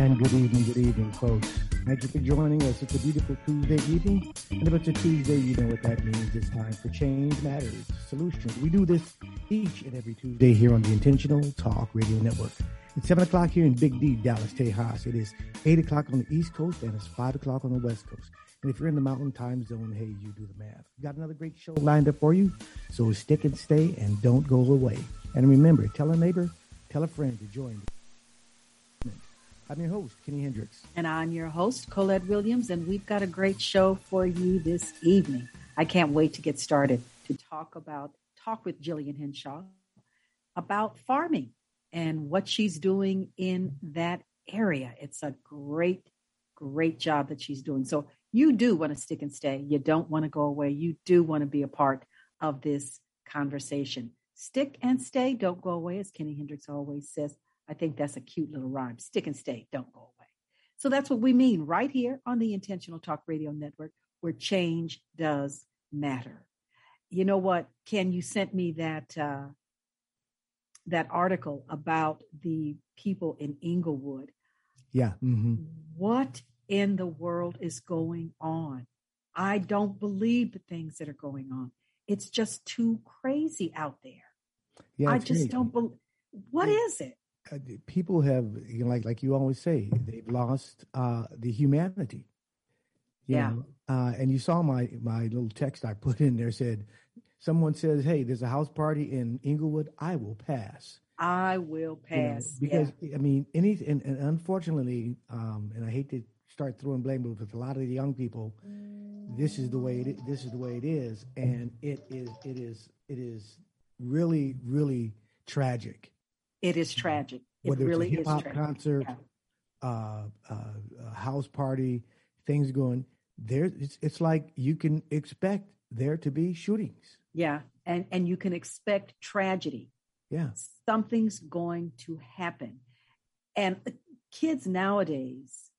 And good evening, good evening, folks. Thank you for joining us. It's a beautiful Tuesday evening. And if it's a Tuesday, you know what that means. It's time for Change Matters Solutions. We do this each and every Tuesday here on the Intentional Talk Radio Network. It's 7 o'clock here in Big D, Dallas, Tejas. It is 8 o'clock on the East Coast and it's 5 o'clock on the West Coast. And if you're in the mountain time zone, hey, you do the math. We've got another great show lined up for you. So stick and stay and don't go away. And remember, tell a neighbor, tell a friend to join. I'm your host, Kenny Hendrix. And I'm your host, Colette Williams, and we've got a great show for you this evening. I can't wait to get started to talk about, talk with Jillian Hishaw about farming and what she's doing in that area. It's a great, great job that she's doing. So you do want to stick and stay. You don't want to go away. You do want to be a part of this conversation. Stick and stay, don't go away, as Kenny Hendrix always says. I think that's a cute little rhyme. Stick and stay, don't go away. So that's what we mean right here on the Intentional Talk Radio Network, where change does matter. You know what, Ken? You sent me that uh, that article about the people in Englewood. Yeah. Mm-hmm. What in the world is going on? I don't believe the things that are going on. It's just too crazy out there. Yeah, I just crazy. don't believe. What is it? Uh, people have you know, like like you always say they've lost uh, the humanity. yeah. Uh, and you saw my my little text I put in there said, someone says, "Hey, there's a house party in Englewood. I will pass." I will pass you know, because yeah. I mean, any and, and unfortunately, um, and I hate to start throwing blame, but with a lot of the young people, this is the way it this is the way it is, and it is it is it is really really tragic it is tragic. It Whether really it's a hip hop concert, yeah. uh, uh, house party, things going there. It's it's like you can expect there to be shootings. Yeah, and and you can expect tragedy. Yeah, something's going to happen, and kids nowadays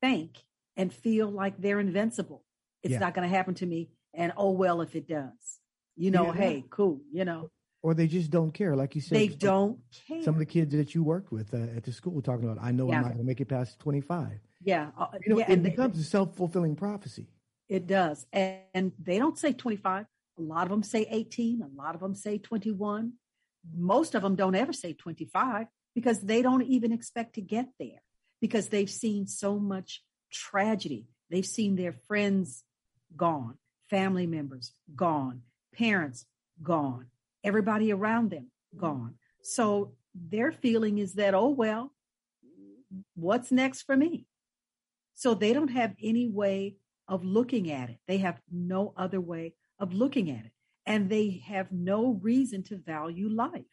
think and feel like they're invincible. It's yeah. not going to happen to me, and oh well if it does. You know, yeah. hey, cool. You know, or they just don't care. Like you said, they don't care. Some of the kids that you worked with uh, at the school talking about, I know yeah. I'm not going to make it past 25. Yeah. Uh, you know, yeah, it becomes they, a self fulfilling prophecy. It does. And, and they don't say 25. A lot of them say 18. A lot of them say 21. Most of them don't ever say 25 because they don't even expect to get there because they've seen so much tragedy. They've seen their friends gone, family members gone, parents gone everybody around them gone. So their feeling is that, oh, well, what's next for me? So they don't have any way of looking at it. They have no other way of looking at it. And they have no reason to value life.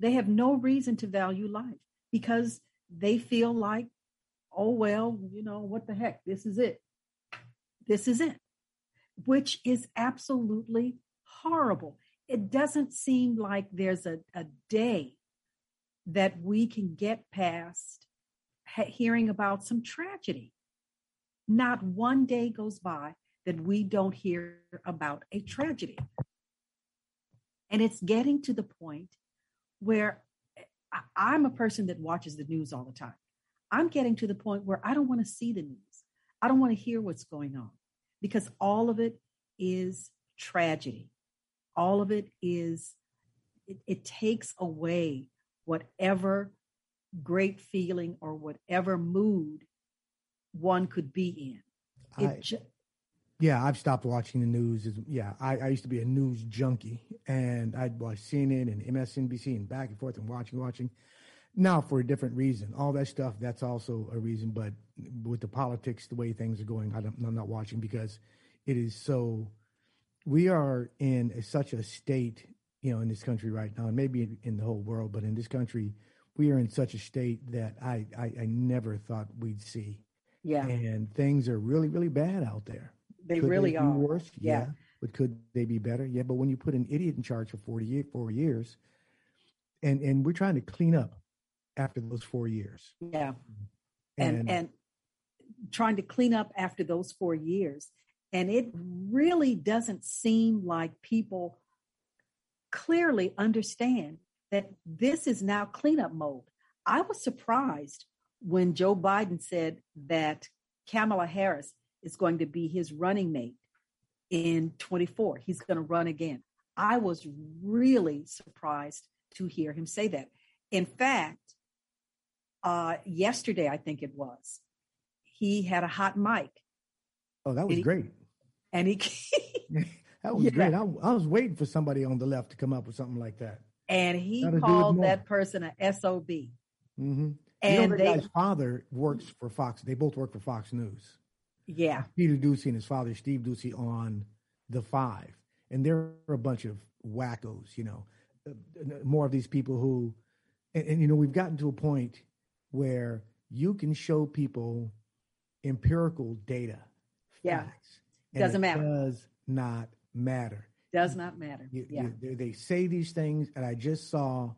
They have no reason to value life because they feel like, oh, well, you know, what the heck? This is it. This is it, which is absolutely horrible it doesn't seem like there's a, a day that we can get past hearing about some tragedy. Not one day goes by that we don't hear about a tragedy. And it's getting to the point where I'm a person that watches the news all the time. I'm getting to the point where I don't want to see the news. I don't want to hear what's going on because all of it is tragedy all of it is it, it takes away whatever great feeling or whatever mood one could be in. I, ju- yeah, I've stopped watching the news. Yeah, I, I, used to be a news junkie, and I'd watch CNN and MSNBC and back and forth and watching, watching. Now for a different reason. All that stuff, that's also a reason. But with the politics, the way things are going, I am not watching because it is so we are in such a state, you know, in this country right now, and maybe in, in, the whole world, but in this country, we are in such a state that I, I, I never thought we'd see. Yeah. And things are really, really bad out there. They could really they are. Worse? Yeah. yeah. But could they be better? Yeah. But when you put an idiot in charge for 40, four years, and, and we're trying to clean up after those four years. Yeah. And, and, and trying to clean up after those four years and it really doesn't seem like people clearly understand that this is now cleanup mode. I was surprised when Joe Biden said that Kamala Harris is going to be his running mate in 24. He's going to run again. I was really surprised to hear him say that. In fact, uh, yesterday, I think it was, he had a hot mic. Oh, that was he, great. And he, that was yeah. great. I, I, was waiting for somebody on the left to come up with something like that. And he called that person a SOB. Mm-hmm. And you know, they, guy's father works for Fox. They both work for Fox News. Yeah. Peter Doocy and his father, Steve Doocy, on the five. And they're a bunch of wackos, you know, uh, more of these people who, and, and, you know, we've gotten to a point where you can show people empirical data. Yeah. Doesn't matter. Does not matter. Does not matter. You, yeah. You, they say these things, and I just saw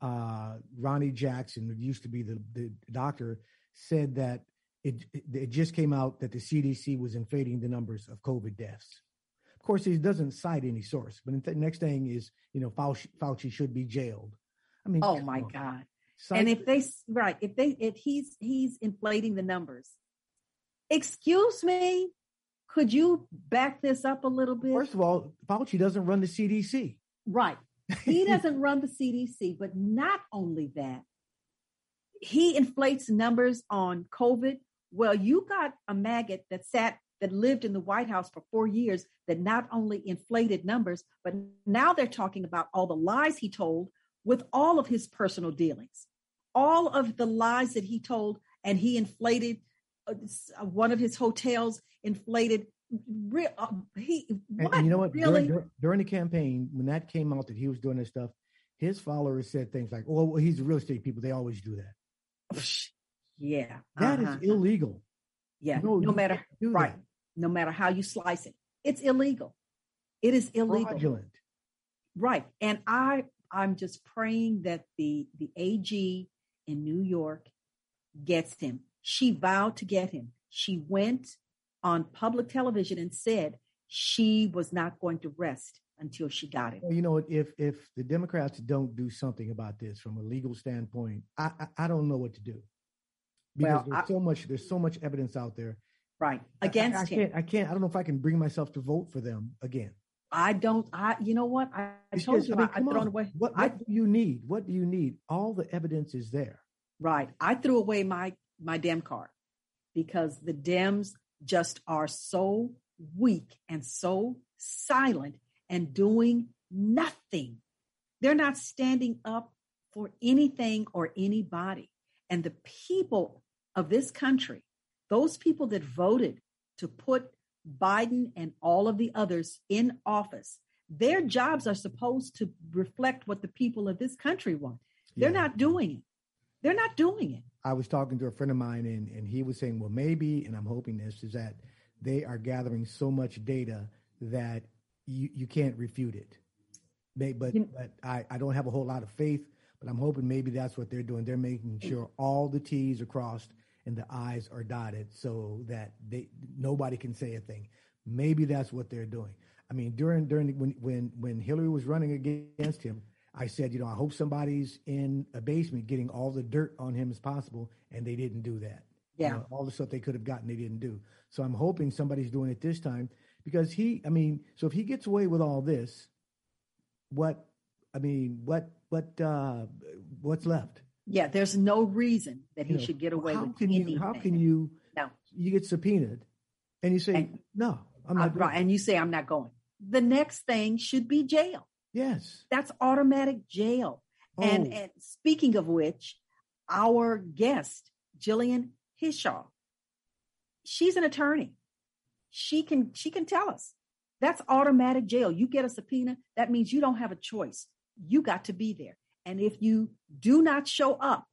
uh, Ronny Jackson, who used to be the, the doctor, said that it, it, it just came out that the CDC was inflating the numbers of COVID deaths. Of course, he doesn't cite any source, but the next thing is, you know, Fauci, Fauci should be jailed. I mean, oh my on. God! Cite- and if they right, if they if he's he's inflating the numbers, excuse me, could you back this up a little bit? First of all, Fauci doesn't run the CDC. Right. He doesn't run the CDC, but not only that, he inflates numbers on COVID. Well, you got a maggot that sat that lived in the White House for four years that not only inflated numbers, but now they're talking about all the lies he told with all of his personal dealings, all of the lies that he told, and he inflated one of his hotels inflated Real, uh, he what? And you know what? Really? During, during, the campaign, when that came out that he was doing this stuff, his followers said things like, "Oh, well, he's a real estate people. They always do that." Yeah, that uh-huh. is illegal. Yeah, no, no matter right, that. no matter how you slice it, it's illegal. It is illegal. Fraudulent. Right, and I I'm just praying that the the AG in New York gets him. She vowed to get him. She went on public television and said she was not going to rest until she got it. Well, you know, if if the Democrats don't do something about this from a legal standpoint, I I, I don't know what to do because well, there's I, so much there's so much evidence out there. Right against I, I, him. Can't, I can't. I don't know if I can bring myself to vote for them again. I don't. I. You know what? I, I told you. I, mean, I, threw away. What, what do you need? What do you need? All the evidence is there. Right. I threw away my my Dem card because the Dems just are so weak and so silent and doing nothing. They're not standing up for anything or anybody. And the people of this country, those people that voted to put Biden and all of the others in office, their jobs are supposed to reflect what the people of this country want. They're yeah. not doing it. They're not doing it. I was talking to a friend of mine, and, and he was saying, well, maybe, and I'm hoping this is that they are gathering so much data that you, you can't refute it. They, but but I, I don't have a whole lot of faith, but I'm hoping maybe that's what they're doing. They're making mm-hmm. sure all the T's are crossed and the I's are dotted so that they nobody can say a thing. Maybe that's what they're doing. I mean, during during when when when Hillary was running against him, I said, you know, I hope somebody's in a basement getting all the dirt on him as possible, and they didn't do that. Yeah, you know, all the stuff they could have gotten, they didn't do. So I'm hoping somebody's doing it this time because he, I mean, so if he gets away with all this, what, I mean, what, what, uh, what's left? Yeah, there's no reason that he you know, should get away how with can anything. You, how can you? No, you get subpoenaed, and you say and, no, I'm not. Right, and you say I'm not going. The next thing should be jail. Yes, that's automatic jail. Oh. And, and speaking of which, our guest Jillian Hishaw she's an attorney. She can she can tell us. That's automatic jail. You get a subpoena, that means you don't have a choice. You got to be there. And if you do not show up,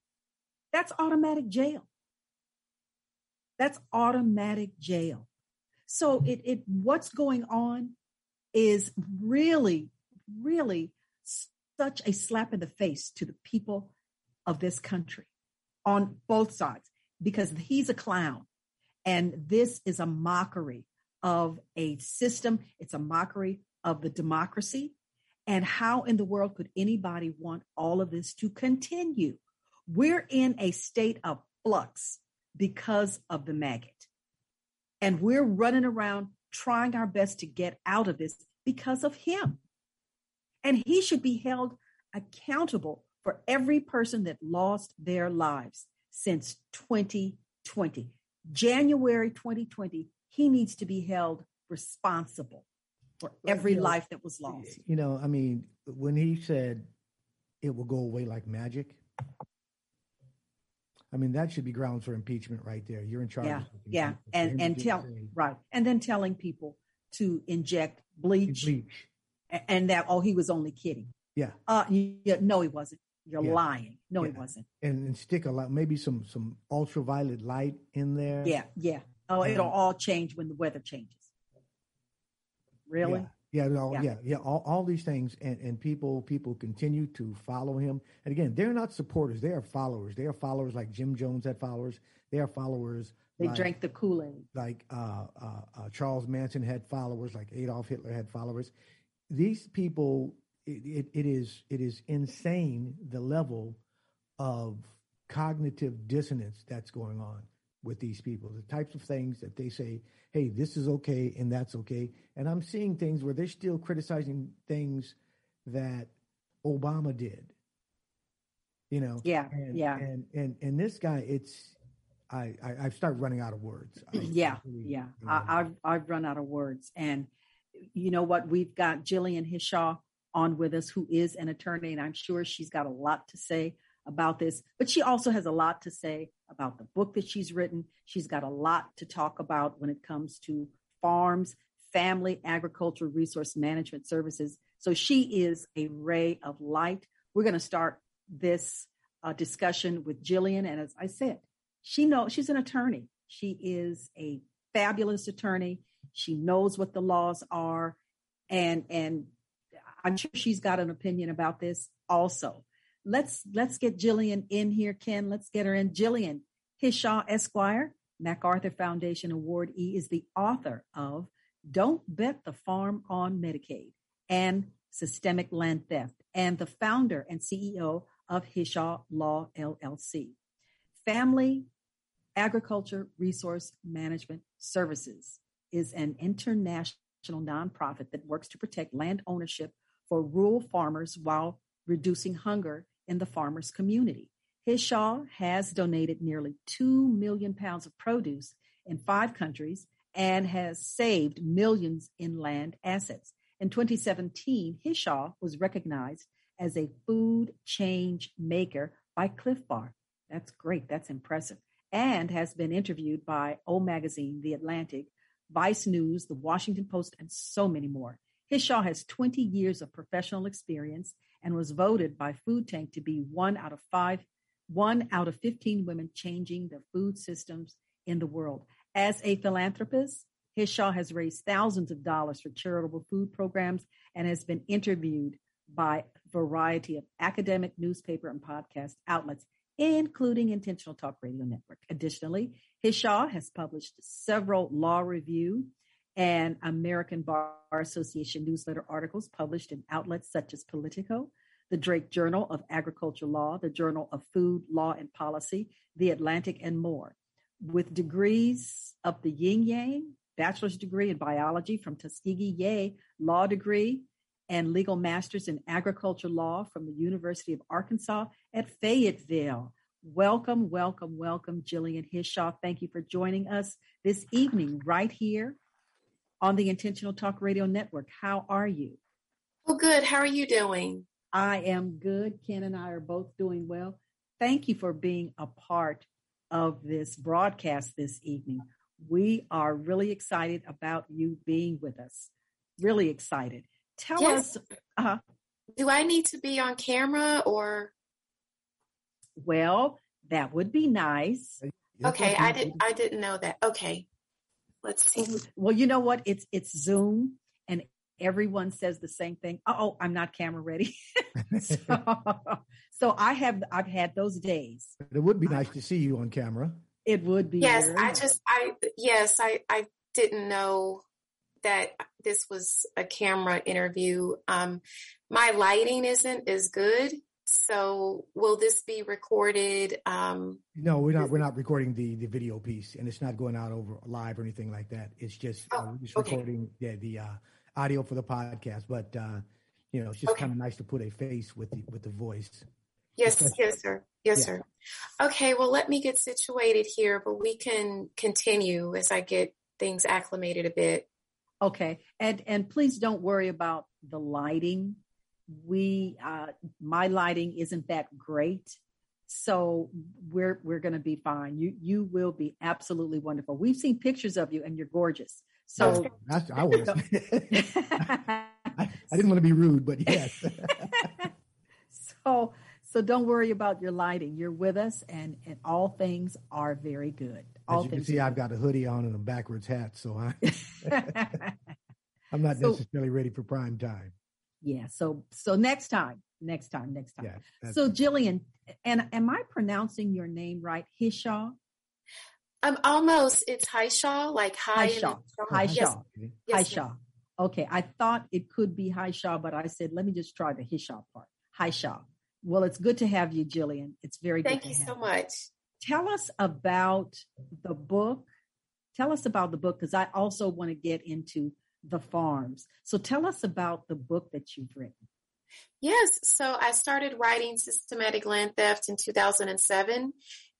that's automatic jail. That's automatic jail. So it it what's going on is really really such a slap in the face to the people of this country on both sides because he's a clown and this is a mockery of a system. It's a mockery of the democracy. And how in the world could anybody want all of this to continue? We're in a state of flux because of the maggot. And we're running around trying our best to get out of this because of him. And he should be held accountable for every person that lost their lives since 2020. January 2020, he needs to be held responsible for every you know, life that was lost. You know, I mean, when he said it will go away like magic, I mean, that should be grounds for impeachment right there. You're in charge. Yeah, yeah, and and tell right, and then telling people to inject bleach, bleach, and that oh, he was only kidding. Yeah. Uh, yeah, no, he wasn't. You're yeah. lying. No, yeah. he wasn't. And, and stick a lot, maybe some some ultraviolet light in there. Yeah, yeah. Oh, it'll all change when the weather changes. Really? Yeah, no, yeah, yeah, yeah, all, all these things, and, and people people continue to follow him. And again, they're not supporters; they are followers. They are followers like Jim Jones had followers. They are followers. They like, drank the Kool Aid. Like uh, uh, uh, Charles Manson had followers. Like Adolf Hitler had followers. These people, it, it, is it is insane the level of cognitive dissonance that's going on with these people. The types of things that they say hey, this is okay and that's okay. And I'm seeing things where they're still criticizing things that Obama did. You know, yeah, and, yeah, and and and this guy, it's I, I have started running out of words. I, yeah, really, yeah, you know, I, I've I've run out of words, and you know what? We've got Jillian Hishaw on with us, who is an attorney, and I'm sure she's got a lot to say about this, but she also has a lot to say about the book that she's written. She's got a lot to talk about when it comes to farms, family agriculture resource management services. So she is a ray of light. We're going to start this uh, discussion with Jillian. And as I said, she knows she's an attorney. She is a fabulous attorney. She knows what the laws are. And, and I'm sure she's got an opinion about this also let's let's get Jillian in here, Ken. Let's get her in. Jillian Hishaw Esquire, MacArthur Foundation Award E, is the author of Don't Bet the Farm on Medicaid and Systemic Land Theft, and the founder and CEO of Hishaw Law LLC. Family Agriculture Resource Management Services is an international nonprofit that works to protect land ownership for rural farmers while reducing hunger in the farmers community. Hishaw has donated nearly 2 million pounds of produce in five countries and has saved millions in land assets. In 2017, Hishaw was recognized as a food change maker by Clif Bar. That's great. That's impressive. And has been interviewed by O Magazine, The Atlantic, Vice News, The Washington Post, and so many more. Hishaw has 20 years of professional experience and was voted by Food Tank to be one out of five, one out of 15 women changing the food systems in the world. As a philanthropist, Hishaw has raised thousands of dollars for charitable food programs and has been interviewed by a variety of academic, newspaper, and podcast outlets, including Intentional Talk Radio Network. Additionally, Hishaw has published several law review and American Bar Association newsletter articles published in outlets such as Politico, the Drake Journal of Agriculture Law, the Journal of Food Law and Policy, The Atlantic, and more. With degrees of the yin yang, bachelor's degree in biology from Tuskegee Yay, law degree, and legal master's in agriculture law from the University of Arkansas at Fayetteville. Welcome, welcome, welcome, Jillian Hishaw. Thank you for joining us this evening right here on the Intentional Talk Radio Network. How are you? Well, good. How are you doing? I am good. Ken and I are both doing well. Thank you for being a part of this broadcast this evening. We are really excited about you being with us. Really excited. Tell yes. us. Uh, Do I need to be on camera or? Well, that would be nice. Okay, I didn't. I didn't know that. Okay. Let's see. Well, you know what? It's it's Zoom, and everyone says the same thing. Oh, I'm not camera ready. so, so, I have I've had those days. It would be nice to see you on camera. It would be. Yes, I just I yes I I didn't know that this was a camera interview. Um, my lighting isn't as good, So will this be recorded? Um, no, we're not. We're not recording the the video piece, and it's not going out over live or anything like that. It's just, oh, uh, just okay. recording yeah, the uh, audio for the podcast. But uh, you know, it's just Okay. kind of nice to put a face with the with the voice. Yes, Okay. yes, sir. Yes, Yeah. sir. Okay, well, let me get situated here, but we can continue as I get things acclimated a bit. Okay, and and please don't worry about the lighting. We uh, my lighting isn't that great, so we're we're going to be fine. You you will be absolutely wonderful. We've seen pictures of you, and you're gorgeous. So. That's, I was. I, I didn't want to be rude, but yes. so so don't worry about your lighting. You're with us, and and all things are very good. All As you can see, I've got a hoodie on and a backwards hat, so i i'm not So- necessarily ready for prime time. Yeah. So so next time, next time, next time. Yeah. So Jillian, and am I pronouncing your name right? Hishaw. Um, almost. It's Hishaw, like high. and Haishaw. then- Yes, Okay. yes, Hishaw. Okay, I thought it could be Hishaw, but I said let me just try the Hishaw part. Hishaw. Well, it's good to have you, Jillian. It's very Thank good you to have so much. tell us about the book. Tell us about the book because I also want to get into the farms. So tell us about the book that you've written. Yes. So I started writing systematic land theft in 2007.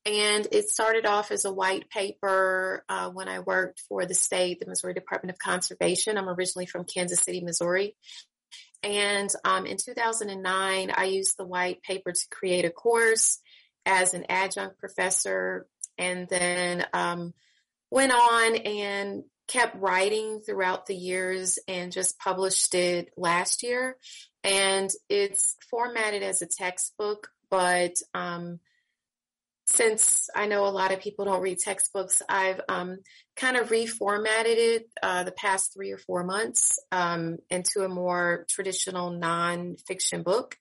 And it started off as a white paper uh, when I worked for the state, the Missouri Department of Conservation. I'm originally from Kansas City, Missouri. And um, in 2009, I used the white paper to create a course as an adjunct professor, and then um, went on and kept writing throughout the years and just published it last year. And it's formatted as a textbook, but um, since I know a lot of people don't read textbooks, I've um, kind of reformatted it uh, the past three or four months um, into a more traditional nonfiction book.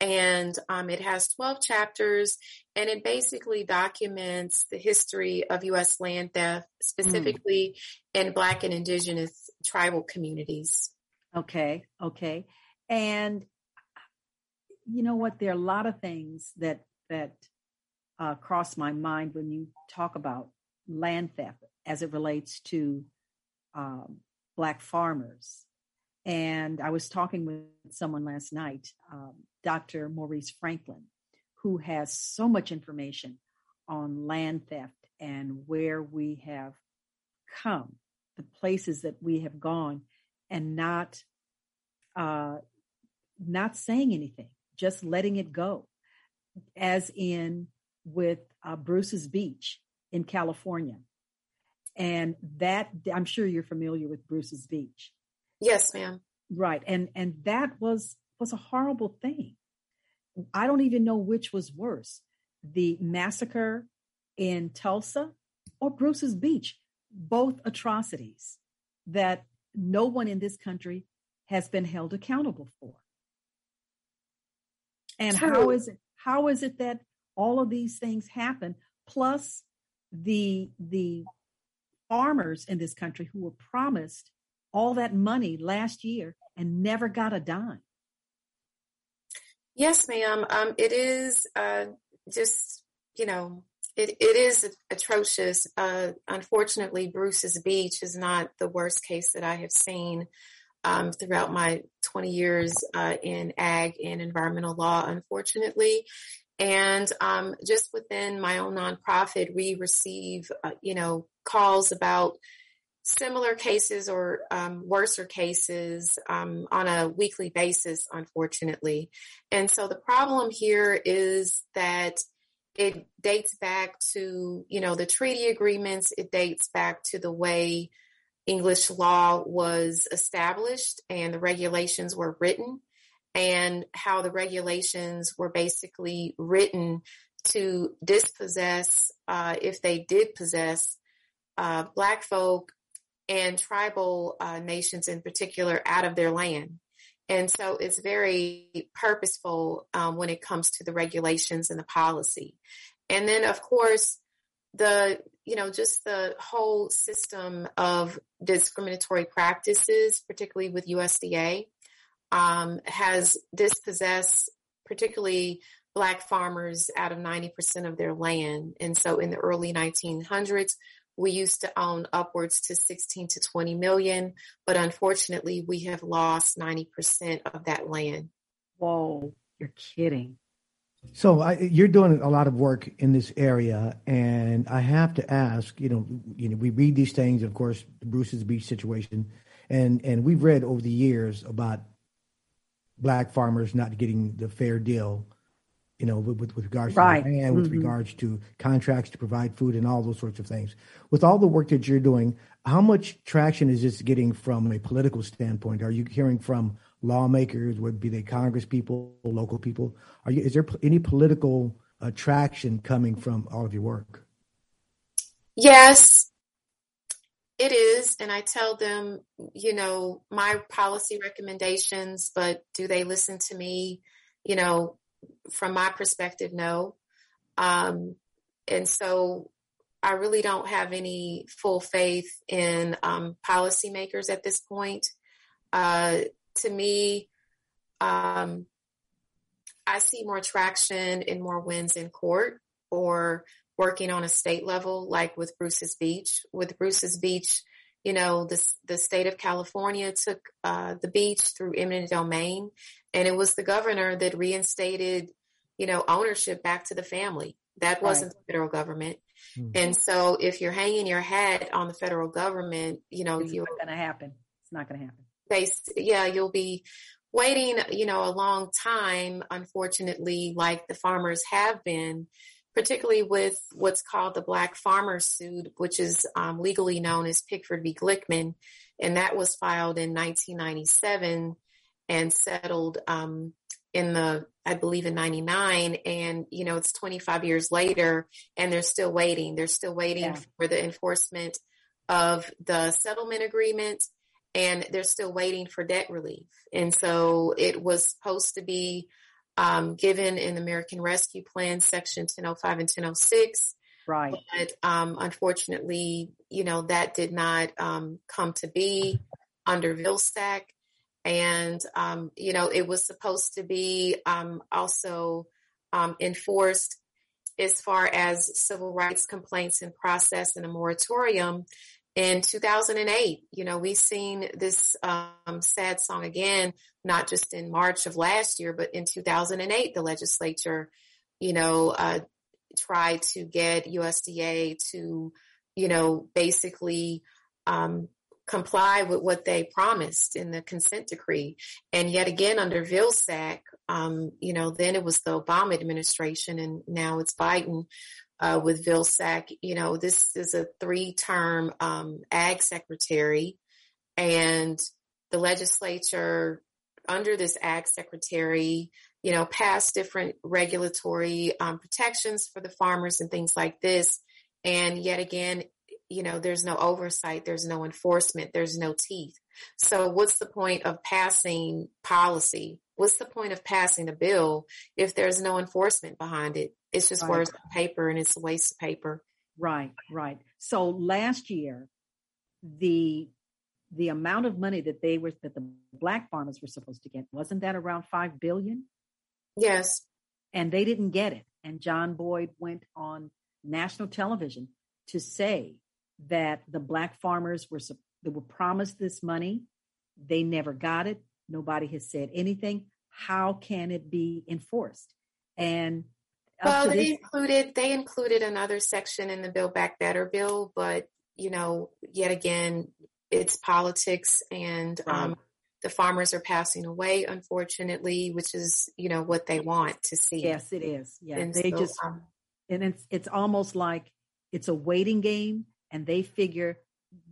And um, it has 12 chapters, and it basically documents the history of U.S. land theft, specifically in Black and Indigenous tribal communities. Okay, okay. And you know what? There are a lot of things that that uh, cross my mind when you talk about land theft as it relates to um, black farmers. And I was talking with someone last night, um, Dr. Maurice Franklin, who has so much information on land theft and where we have come, the places that we have gone, and not uh, not saying anything, just letting it go, as in with uh, Bruce's Beach in California. And that, I'm sure you're familiar with Bruce's Beach. Yes, ma'am. Right. And, and that was, was a horrible thing. I don't even know which was worse, the massacre in Tulsa or Bruce's Beach, both atrocities that no one in this country has been held accountable for. And how True. it, how is it that all of these things happen plus the the farmers in this country who were promised all that money last year and never got a dime Yes, ma'am. Um, it is uh, just, you know, it, it is atrocious. Uh, unfortunately, Bruce's Beach is not the worst case that I have seen um, throughout my 20 years uh, in ag and environmental law, unfortunately. And um, just within my own nonprofit, we receive, uh, you know, calls about similar cases or um, worser cases um, on a weekly basis, unfortunately. And so the problem here is that it dates back to, you know, the treaty agreements. It dates back to the way English law was established and the regulations were written and how the regulations were basically written to dispossess, uh, if they did possess, uh, Black folk and tribal uh, nations in particular out of their land. And so it's very purposeful um, when it comes to the regulations and the policy. And then, of course, the, you know, just the whole system of discriminatory practices, particularly with USDA, um, has dispossessed particularly Black farmers out of 90% of their land. And so in the early 1900s, we used to own upwards to 16 to 20 million, but unfortunately, we have lost 90% of that land. Whoa, you're kidding. So I, you're doing a lot of work in this area, and I have to ask. You know, you know, we read these things, of course, the Bruce's Beach situation, and and we've read over the years about black farmers not getting the fair deal you know, with, with regards right. to land, with mm-hmm. regards to contracts to provide food and all those sorts of things. With all the work that you're doing, how much traction is this getting from a political standpoint? Are you hearing from lawmakers, would be they Congress people, local people? Are you, is there any political attraction coming from all of your work? Yes, it is. And I tell them, you know, my policy recommendations, but do they listen to me? You know, from my perspective, no. Um, and so I really don't have any full faith in um, policymakers at this point. Uh, to me, um, I see more traction and more wins in court or working on a state level, like with Bruce's Beach. With Bruce's Beach, you know, the, the state of California took uh, the beach through eminent domain, and it was the governor that reinstated, you know, ownership back to the family. That wasn't right. the federal government. Mm-hmm. And so if you're hanging your hat on the federal government, you know, it's not going to happen. It's not going to happen. Base, yeah, you'll be waiting, you know, a long time, unfortunately, like the farmers have been particularly with what's called the Black Farmers Suit, which is um, legally known as Pigford v. Glickman. And that was filed in 1997 and settled um, in the, I believe, in 99. And, you know, it's 25 years later and they're still waiting. They're still waiting yeah. for the enforcement of the settlement agreement and they're still waiting for debt relief. And so it was supposed to be um, given in the American Rescue Plan, Section 1005 and 1006. Right. But um, unfortunately, you know, that did not um, come to be under Vilsack. And, um, you know, it was supposed to be um, also um, enforced as far as civil rights complaints and process and a moratorium in 2008 you know we've seen this um, sad song again not just in march of last year but in 2008 the legislature you know uh, tried to get usda to you know basically um, comply with what they promised in the consent decree. And yet again under vilsack um, you know then it was the obama administration and now it's biden uh, with Vilsack. You know, this is a three-term um, ag secretary, and the legislature under this ag secretary, you know, passed different regulatory um, protections for the farmers and things like this. And yet again, you know, there's no oversight, there's no enforcement, there's no teeth. So, what's the point of passing policy? What's the point of passing a bill if there's no enforcement behind it? It's just right. words on paper and it's a waste of paper. Right, right. So last year, the the amount of money that they were that the black farmers were supposed to get wasn't that around five billion? Yes. And they didn't get it. And John Boyd went on national television to say that the black farmers were they were promised this money, they never got it. Nobody has said anything. How can it be enforced? And well, they included they included another section in the Build Back Better bill, but you know, yet again, it's politics, and um, the farmers are passing away, unfortunately, which is you know what they want to see. Yes, it is. Yeah, and they so, just um, and it's it's almost like it's a waiting game, and they figure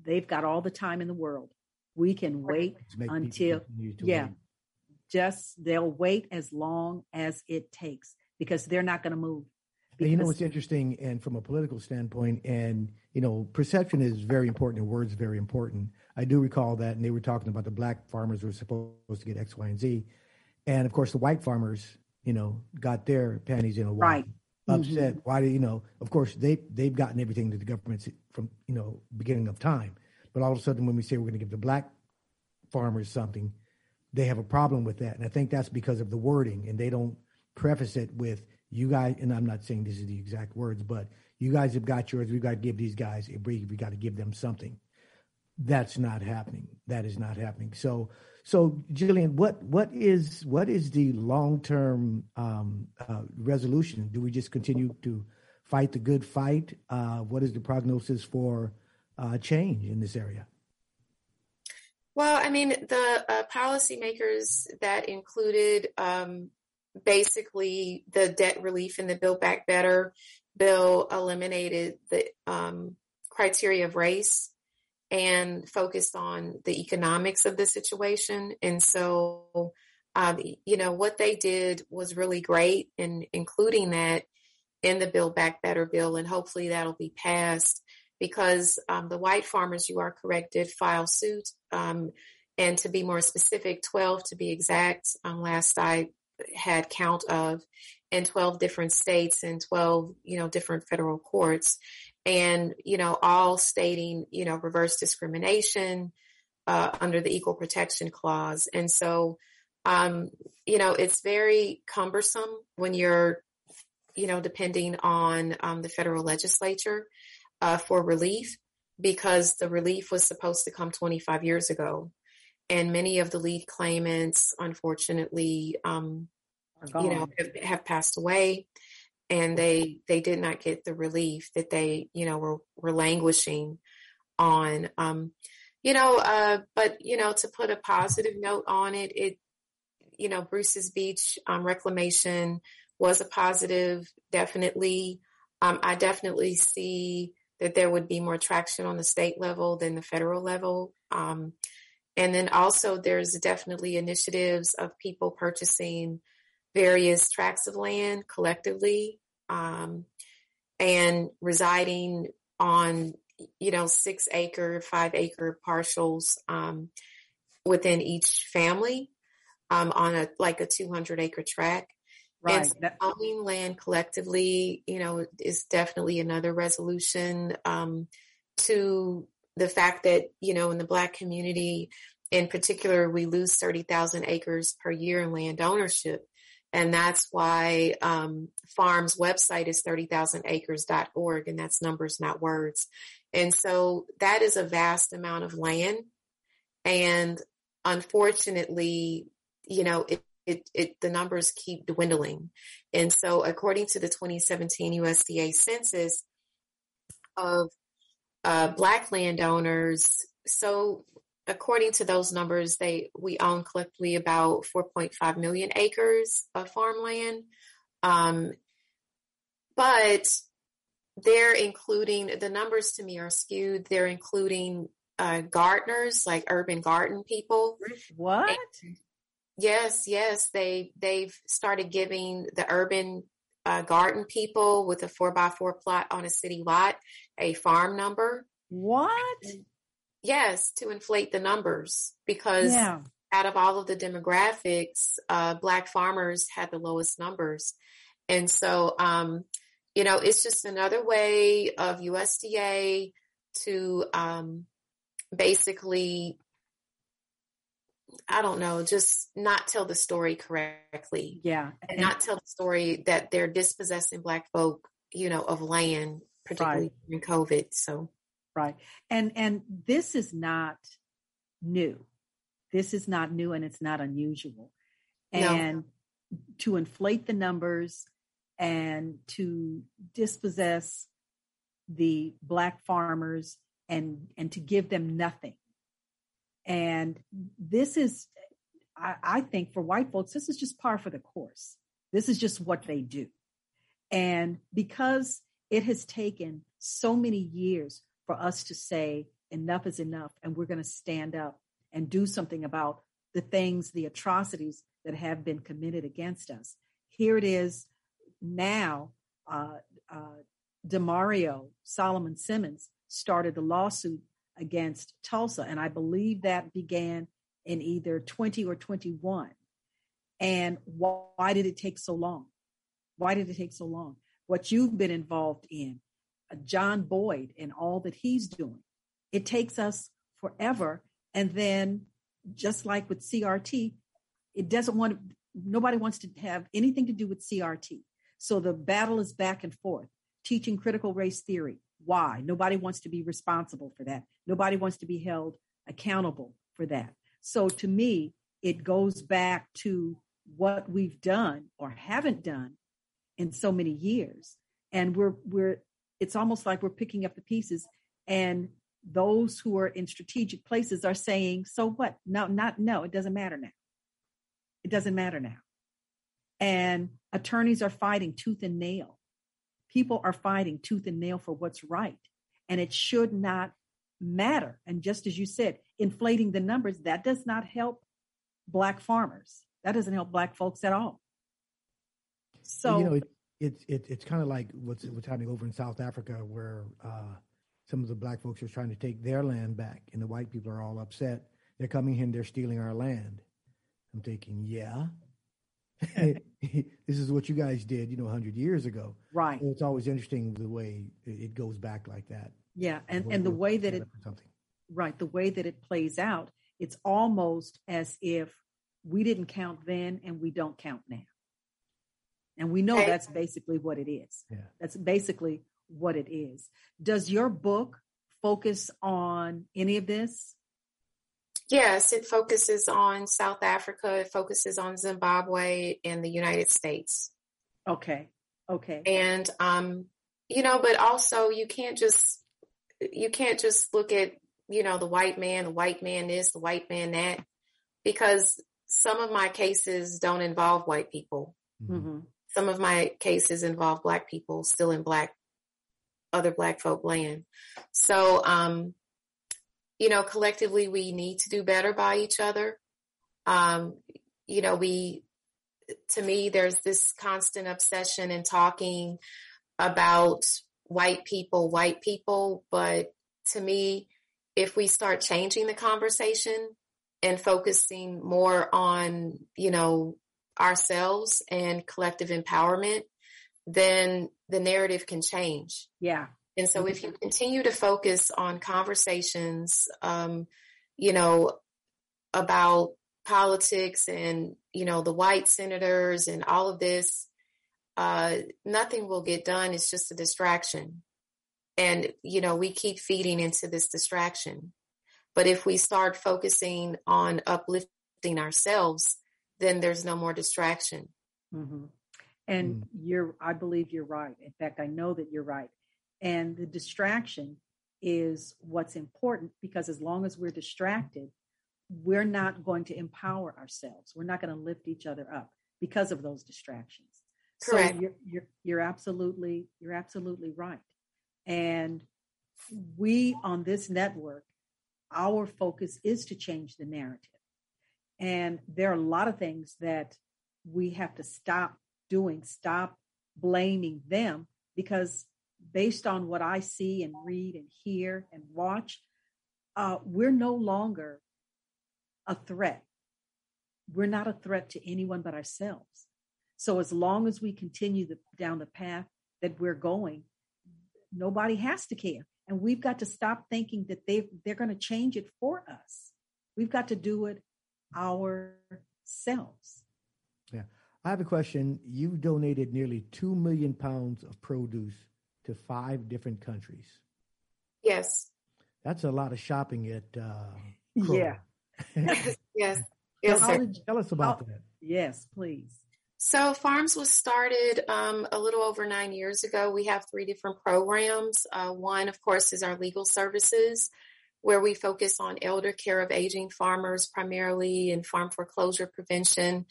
they've got all the time in the world. We can wait until yeah, wait. just they'll wait as long as it takes because they're not going to move. Because- you know what's interesting, and from a political standpoint, and you know, perception is very important, and words very important. I do recall that, and they were talking about the black farmers were supposed to get X, Y, and Z, and of course, the white farmers, you know, got their panties in a wad. Right. Upset. Mm-hmm. Why do you know? Of course, they they've gotten everything that the government's from you know beginning of time, but all of a sudden, when we say we're going to give the black farmers something, they have a problem with that, and I think that's because of the wording, and they don't preface it with you guys, and I'm not saying this is the exact words, but you guys have got yours. We've got to give these guys a break. We got to give them something. That's not happening. That is not happening. So, so Jillian, what what is what is the long term um, uh, resolution? Do we just continue to fight the good fight? Uh, what is the prognosis for uh, change in this area? Well, I mean, the uh, policymakers that included um, basically the debt relief in the Build Back Better bill eliminated the um, criteria of race and focused on the economics of the situation. And so, um, you know, what they did was really great in including that in the Build Back Better bill, and hopefully that'll be passed because um, the white farmers, you are correct, did file suit. Um, and to be more specific, 12 to be exact, um, last I had count of in 12 different states and 12, you know, different federal courts. And, you know, all stating, you know, reverse discrimination uh, under the Equal Protection Clause. And so, um, you know, it's very cumbersome when you're, you know, depending on um, the federal legislature uh, for relief because the relief was supposed to come 25 years ago. And many of the lead claimants, unfortunately, um, you know, have, have, passed away, and they they did not get the relief that they, you know, were were languishing on. Um, you know, uh, but you know, to put a positive note on it, it, you know, Bruce's Beach um, reclamation was a positive, definitely. Um, I definitely see that there would be more traction on the state level than the federal level. Um, and then also, there's definitely initiatives of people purchasing various tracts of land collectively um, and residing on, you know, six acre, five acre parcels um, within each family um, on a like a 200 acre tract. Right. And owning land collectively, you know, is definitely another resolution um, to the fact that, you know, in the Black community in particular, we lose 30,000 acres per year in land ownership. And that's why um, Farm's website is 30,000acres.org, and that's numbers, not words. And so that is a vast amount of land. And unfortunately, you know, it, it, it, the numbers keep dwindling. And so, according to the 2017 USDA census of uh, Black landowners, so according to those numbers, they we own collectively about 4.5 million acres of farmland. Um, but they're including the numbers to me are skewed. They're including uh, gardeners, like urban garden people. What? And yes, yes. They they've started giving the urban uh, garden people with a four by four plot on a city lot a farm number. What? And, Yes, to inflate the numbers because yeah. out of all of the demographics, uh, Black farmers had the lowest numbers. And so, um, you know, it's just another way of USDA to um, basically, I don't know, just not tell the story correctly. Yeah. And not tell the story that they're dispossessing Black folk, you know, of land, particularly right. during COVID. So, Right. And and this is not new. This is not new and it's not unusual. And no. to inflate the numbers and to dispossess the black farmers and and to give them nothing. And this is I, I think for white folks, this is just par for the course. This is just what they do. And because it has taken so many years for us to say enough is enough and we're going to stand up and do something about the things, the atrocities that have been committed against us. Here it is now. Uh, uh, Damario Solomon Simmons started the lawsuit against Tulsa, and I believe that began in either 20 or 21. And why, why did it take so long? Why did it take so long? What you've been involved in, John Boyd and all that he's doing. It takes us forever. And then, just like with CRT, it doesn't want nobody wants to have anything to do with CRT. So the battle is back and forth. Teaching critical race theory. Why? Nobody wants to be responsible for that. Nobody wants to be held accountable for that. So to me, it goes back to what we've done or haven't done in so many years. And we're we're it's almost like we're picking up the pieces and those who are in strategic places are saying, so what? No, not no, it doesn't matter now. It doesn't matter now. And attorneys are fighting tooth and nail. People are fighting tooth and nail for what's right. And it should not matter. And just as you said, inflating the numbers, that does not help Black farmers. That doesn't help Black folks at all. So, you know, it's it, it's kind of like what's what's happening over in South Africa, where uh, some of the black folks are trying to take their land back, and the white people are all upset. They're coming in, they're stealing our land. I'm thinking, yeah, this is what you guys did, you know, 100 years ago. Right. So it's always interesting the way it goes back like that. Yeah, and and the way that it something. right, the way that it plays out, it's almost as if we didn't count then and we don't count now. And we know that's basically what it is. Yeah. That's basically what it is. Does your book focus on any of this? Yes, it focuses on South Africa, it focuses on Zimbabwe and the United States. Okay. Okay. And um you know, but also you can't just you can't just look at, you know, the white man, the white man this, the white man that because some of my cases don't involve white people. Mm-hmm. Some of my cases involve black people still in black other black folk land. So, um, you know, collectively we need to do better by each other. Um, you know, we, to me, there's this constant obsession in talking about white people, white people. But to me, if we start changing the conversation and focusing more on, you know, ourselves and collective empowerment, then the narrative can change. Yeah. And so if you continue to focus on conversations, um, you know, about politics and, you know, the white senators and all of this, uh, nothing will get done. It's just a distraction. And, you know, we keep feeding into this distraction. But if we start focusing on uplifting ourselves, then there's no more distraction. Mm-hmm. And mm. you're, I believe you're right. In fact, I know that you're right. And the distraction is what's important because as long as we're distracted, we're not going to empower ourselves. We're not going to lift each other up because of those distractions. Correct. So you're, you're, you're absolutely, you're absolutely right. And we on this network, our focus is to change the narrative. And there are a lot of things that we have to stop doing, stop blaming them because based on what I see and read and hear and watch, uh, we're no longer a threat. We're not a threat to anyone but ourselves. So as long as we continue the, down the path that we're going, nobody has to care. And we've got to stop thinking that they they're going to change it for us. We've got to do it ourselves. Yeah. I have a question. You donated nearly 2 million pounds of produce to five different countries. Yes. That's a lot of shopping at uh, Yeah. yes. Yes. Tell, tell us about how, that. Yes, please. So, Farms was started um, a little over nine years ago. We have three different programs. Uh, one, of course, is our legal services, where we focus on elder care of aging farmers, primarily and farm foreclosure prevention.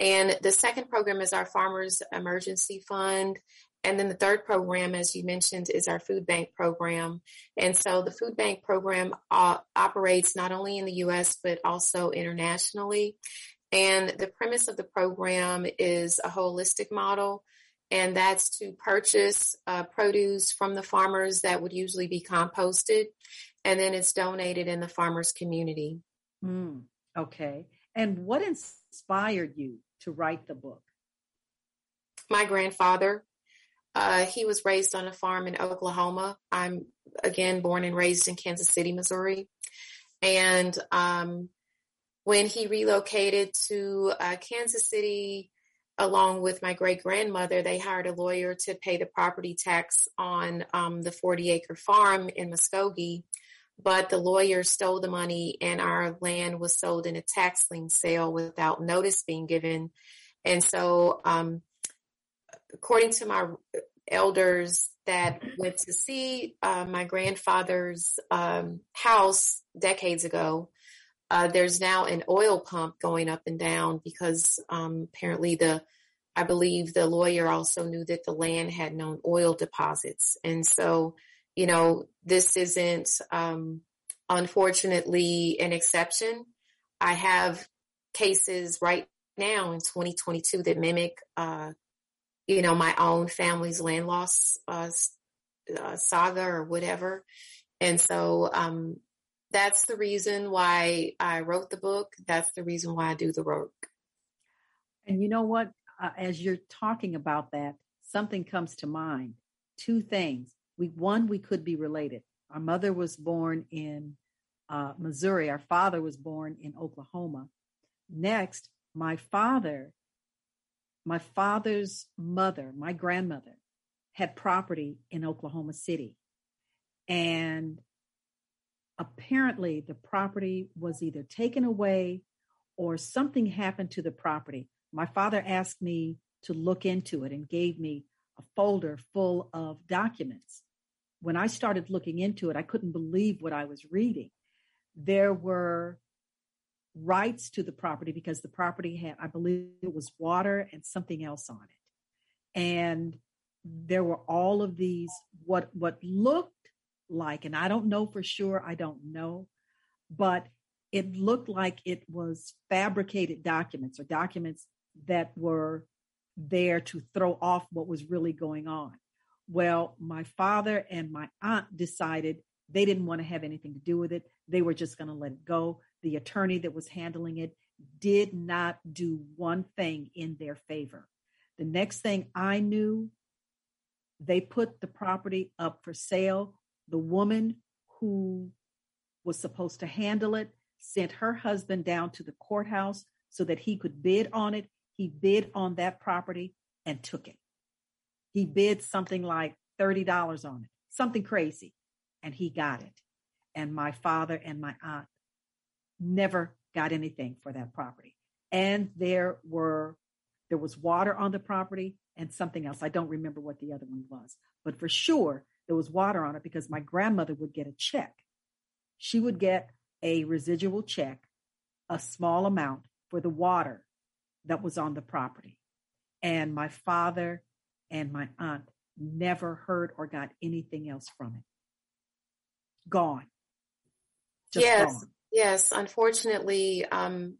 And the second program is our Farmers Emergency Fund. And then the third program, as you mentioned, is our food bank program. And so the food bank program uh, operates not only in the US, but also internationally. And the premise of the program is a holistic model, and that's to purchase uh, produce from the farmers that would usually be composted, and then it's donated in the farmers community. Mm, okay. And what inspired you to write the book? My grandfather. Uh, he was raised on a farm in Oklahoma. I'm again born and raised in Kansas City, Missouri. And um, when he relocated to uh, Kansas City, along with my great grandmother, they hired a lawyer to pay the property tax on um, the 40 acre farm in Muskogee. But the lawyer stole the money and our land was sold in a tax lien sale without notice being given. And so, um, according to my elders that went to see uh, my grandfather's um, house decades ago, uh, there's now an oil pump going up and down because um, apparently the I believe the lawyer also knew that the land had known oil deposits. And so, you know, this isn't um, unfortunately an exception. I have cases right now in 2022 that mimic, uh, you know, my own family's land loss uh, uh, saga or whatever. And so um, that's the reason why I wrote the book. That's the reason why I do the work. And you know what? Uh, as you're talking about that, something comes to mind. Two things. We one, we could be related. Our mother was born in uh, Missouri. Our father was born in Oklahoma. Next, my father, my father's mother, my grandmother, had property in Oklahoma City, and apparently the property was either taken away or something happened to the property. My father asked me to look into it and gave me a folder full of documents. When I started looking into it, I couldn't believe what I was reading. There were rights to the property because the property had, I believe it was water and something else on it. And there were all of these, what, what looked like, and I don't know for sure, I don't know, but it looked like it was fabricated documents or documents that were there to throw off what was really going on. Well, my father and my aunt decided they didn't want to have anything to do with it. They were just going to let it go. The attorney that was handling it did not do one thing in their favor. The next thing I knew, they put the property up for sale the woman who was supposed to handle it sent her husband down to the courthouse so that he could bid on it. He bid on that property and took it. He bid something like $30 on it, something crazy, and he got it. And my father and my aunt never got anything for that property. And there were there was water on the property and something else. I don't remember what the other one was, but for sure there was water on it because my grandmother would get a check. She would get a residual check, a small amount for the water that was on the property. And my father and my aunt never heard or got anything else from it. Gone. Just yes. Gone. Yes. Unfortunately, um,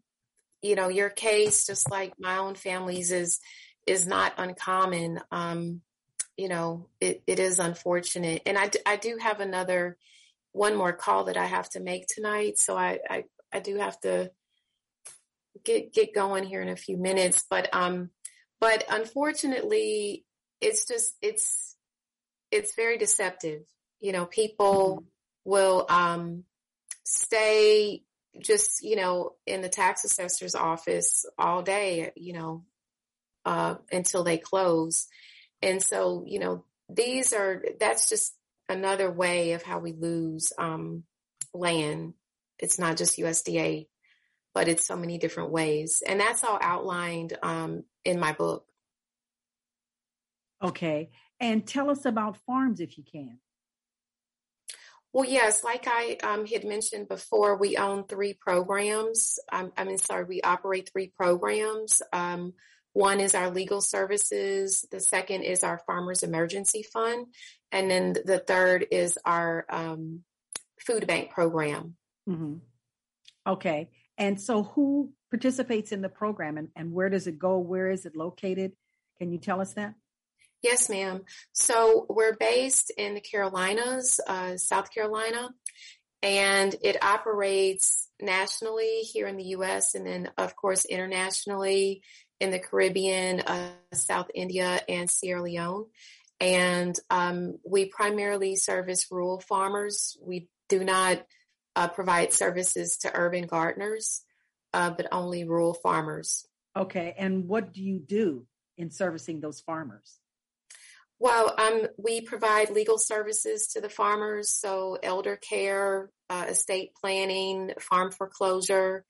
you know, your case, just like my own family's is, is not uncommon. Um, you know, it, it is unfortunate. And I, I do have another, one more call that I have to make tonight. So I, I, I do have to get, get going here in a few minutes. But, um, but unfortunately, it's just, it's, it's very deceptive. You know, people will, um, stay just, you know, in the tax assessor's office all day, you know, uh, until they close. And so, you know, these are, that's just another way of how we lose um, land. It's not just USDA, but it's so many different ways. And that's all outlined um, in my book. Okay. And tell us about farms if you can. Well, yes, like I um, had mentioned before, we own three programs. Um, I mean, sorry, we operate three programs. Um, one is our legal services. The second is our farmers emergency fund. And then the third is our um, food bank program. Mm-hmm. Okay. And so who participates in the program and, and where does it go? Where is it located? Can you tell us that? Yes, ma'am. So we're based in the Carolinas, uh, South Carolina, and it operates nationally here in the U.S. and then, of course, internationally in the Caribbean, uh, South India, and Sierra Leone. And um, we primarily service rural farmers. We do not uh, provide services to urban gardeners. uh, but only rural farmers. Okay. And what do you do in servicing those farmers? Well, um, we provide legal services to the farmers, so elder care, uh, estate planning, farm foreclosure.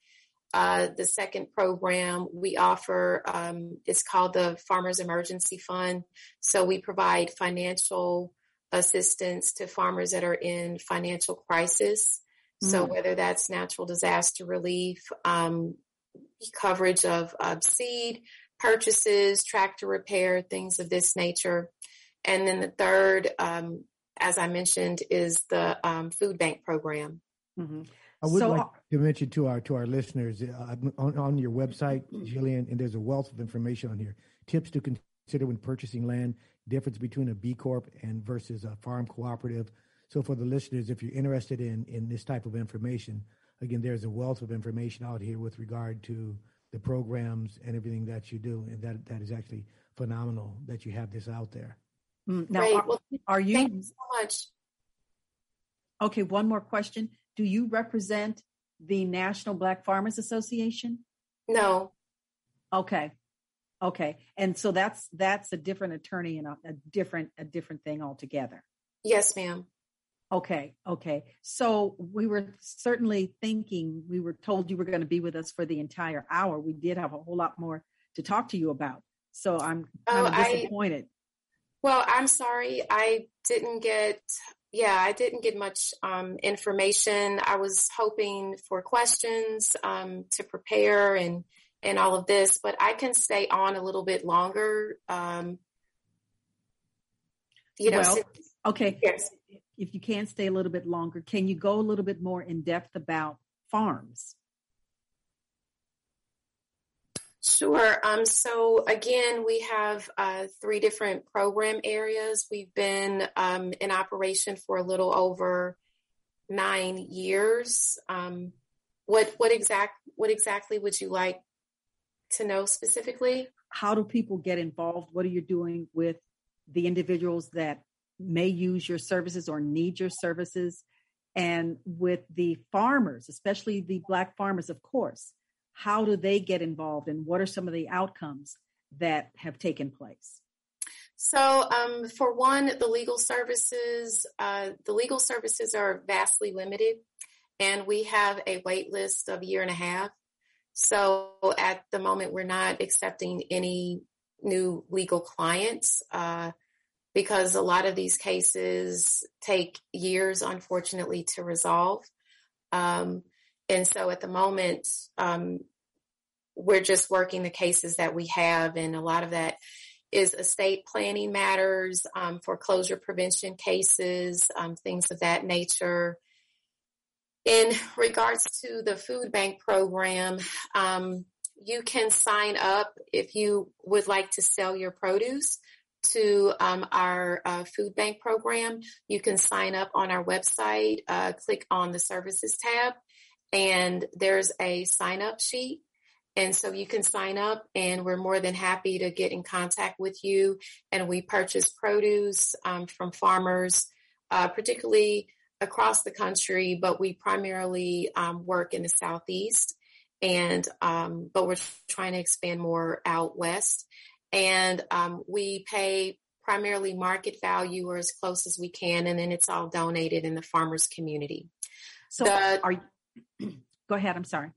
Uh, the second program we offer um, is called the Farmers Emergency Fund. So we provide financial assistance to farmers that are in financial crisis. Mm-hmm. So mm. whether that's natural disaster relief, um, coverage of, of seed purchases, tractor repair, things of this nature. And then the third, um, as I mentioned, is the um, food bank program. Mm-hmm. I would so, like to mention to our to our listeners uh, on, on your website, Jillian, and there's a wealth of information on here. Tips to consider when purchasing land, difference between a B Corp and versus a farm cooperative. So for the listeners, if you're interested in in this type of information, again, there's a wealth of information out here with regard to the programs and everything that you do, and that that is actually phenomenal that you have this out there. Mm, now, Are, well, are you? Thank you so much. Okay, one more question. Do you represent the National Black Farmers Association? No. Okay. Okay. And so that's that's a different attorney and a, a different a different thing altogether. Yes, ma'am. Okay, okay. So we were certainly thinking, we were told you were going to be with us for the entire hour. We did have a whole lot more to talk to you about. So I'm kind oh, of disappointed. I, well, I'm sorry. I didn't get, yeah, I didn't get much um, information. I was hoping for questions um, to prepare and, and all of this, but I can stay on a little bit longer. Um, you know, well, since, okay. Yes. If you can stay a little bit longer, can you go a little bit more in depth about farms? Sure. Um, so again, we have uh, three different program areas. We've been um, in operation for a little over nine years. Um, what what exact what exactly would you like to know specifically? How do people get involved? What are you doing with the individuals that may use your services or need your services? And with the farmers, especially the Black farmers, of course how do they get involved and what are some of the outcomes that have taken place? So, um, for one, the legal services, uh, the legal services are vastly limited, and we have a wait list of a year and a half. So, at the moment, we're not accepting any new legal clients uh, because a lot of these cases take years, unfortunately, to resolve. Um, and so at the moment, um, we're just working the cases that we have, and a lot of that is estate planning matters, um, foreclosure prevention cases, um, things of that nature. In regards to the food bank program, um, you can sign up if you would like to sell your produce to um, our uh, food bank program. You can sign up on our website, uh, click on the services tab, and there's a sign up sheet. And so you can sign up, and we're more than happy to get in contact with you. And we purchase produce um, from farmers, uh, particularly across the country, but we primarily um, work in the Southeast. And, um, but we're trying to expand more out west. And um, we pay primarily market value or as close as we can, and then it's all donated in the farmers community. So the, are you, Go ahead. I'm sorry.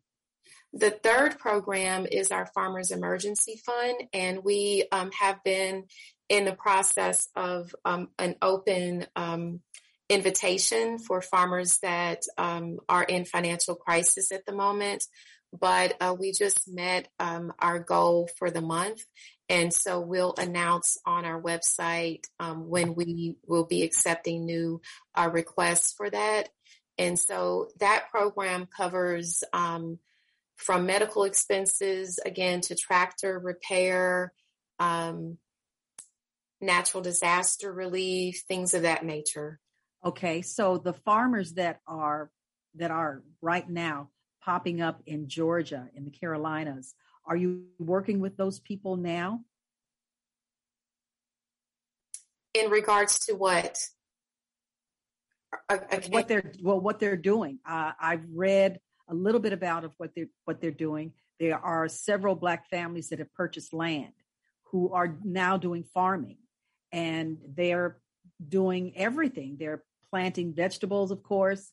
The third program is our Farmers Emergency Fund, and we um, have been in the process of um, an open um, invitation for farmers that um, are in financial crisis at the moment. But uh, we just met um, our goal for the month, and so we'll announce on our website um, when we will be accepting new uh, requests for that. And so that program covers um, from medical expenses, again, to tractor repair, um, natural disaster relief, things of that nature. Okay, so the farmers that are that are right now popping up in Georgia, in the Carolinas, are you working with those people now? In regards to what? Okay. what they're well what they're doing. Uh, I've read a little bit about of what they're what they're doing. There are several black families that have purchased land who are now doing farming and they're doing everything. They're planting vegetables, of course.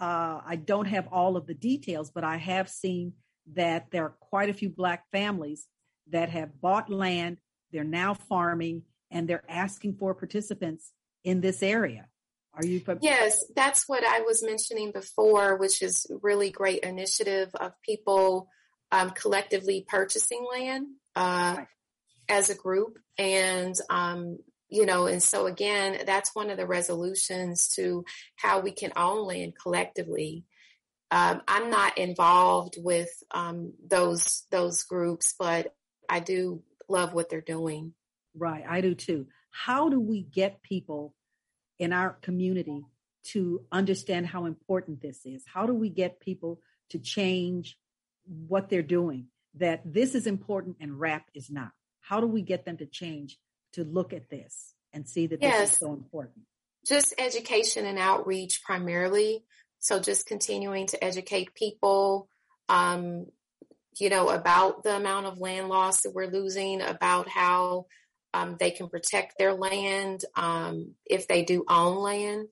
Uh, I don't have all of the details, but I have seen that there are quite a few black families that have bought land. They're now farming and they're asking for participants in this area. Are you? Yes, that's what I was mentioning before, which is really great initiative of people um, collectively purchasing land uh, right. as a group, and um, you know, and so again, that's one of the resolutions to how we can own land collectively. Um, I'm not involved with um, those those groups, but I do love what they're doing. Right, I do too. How do we get people in our community to understand how important this is? How do we get people to change what they're doing? That this is important and rap is not. How do we get them to change to look at this and see that yes. this is so important? Just education and outreach primarily. So just continuing to educate people, um, you know, about the amount of land loss that we're losing, about how um, they can protect their land um, if they do own land,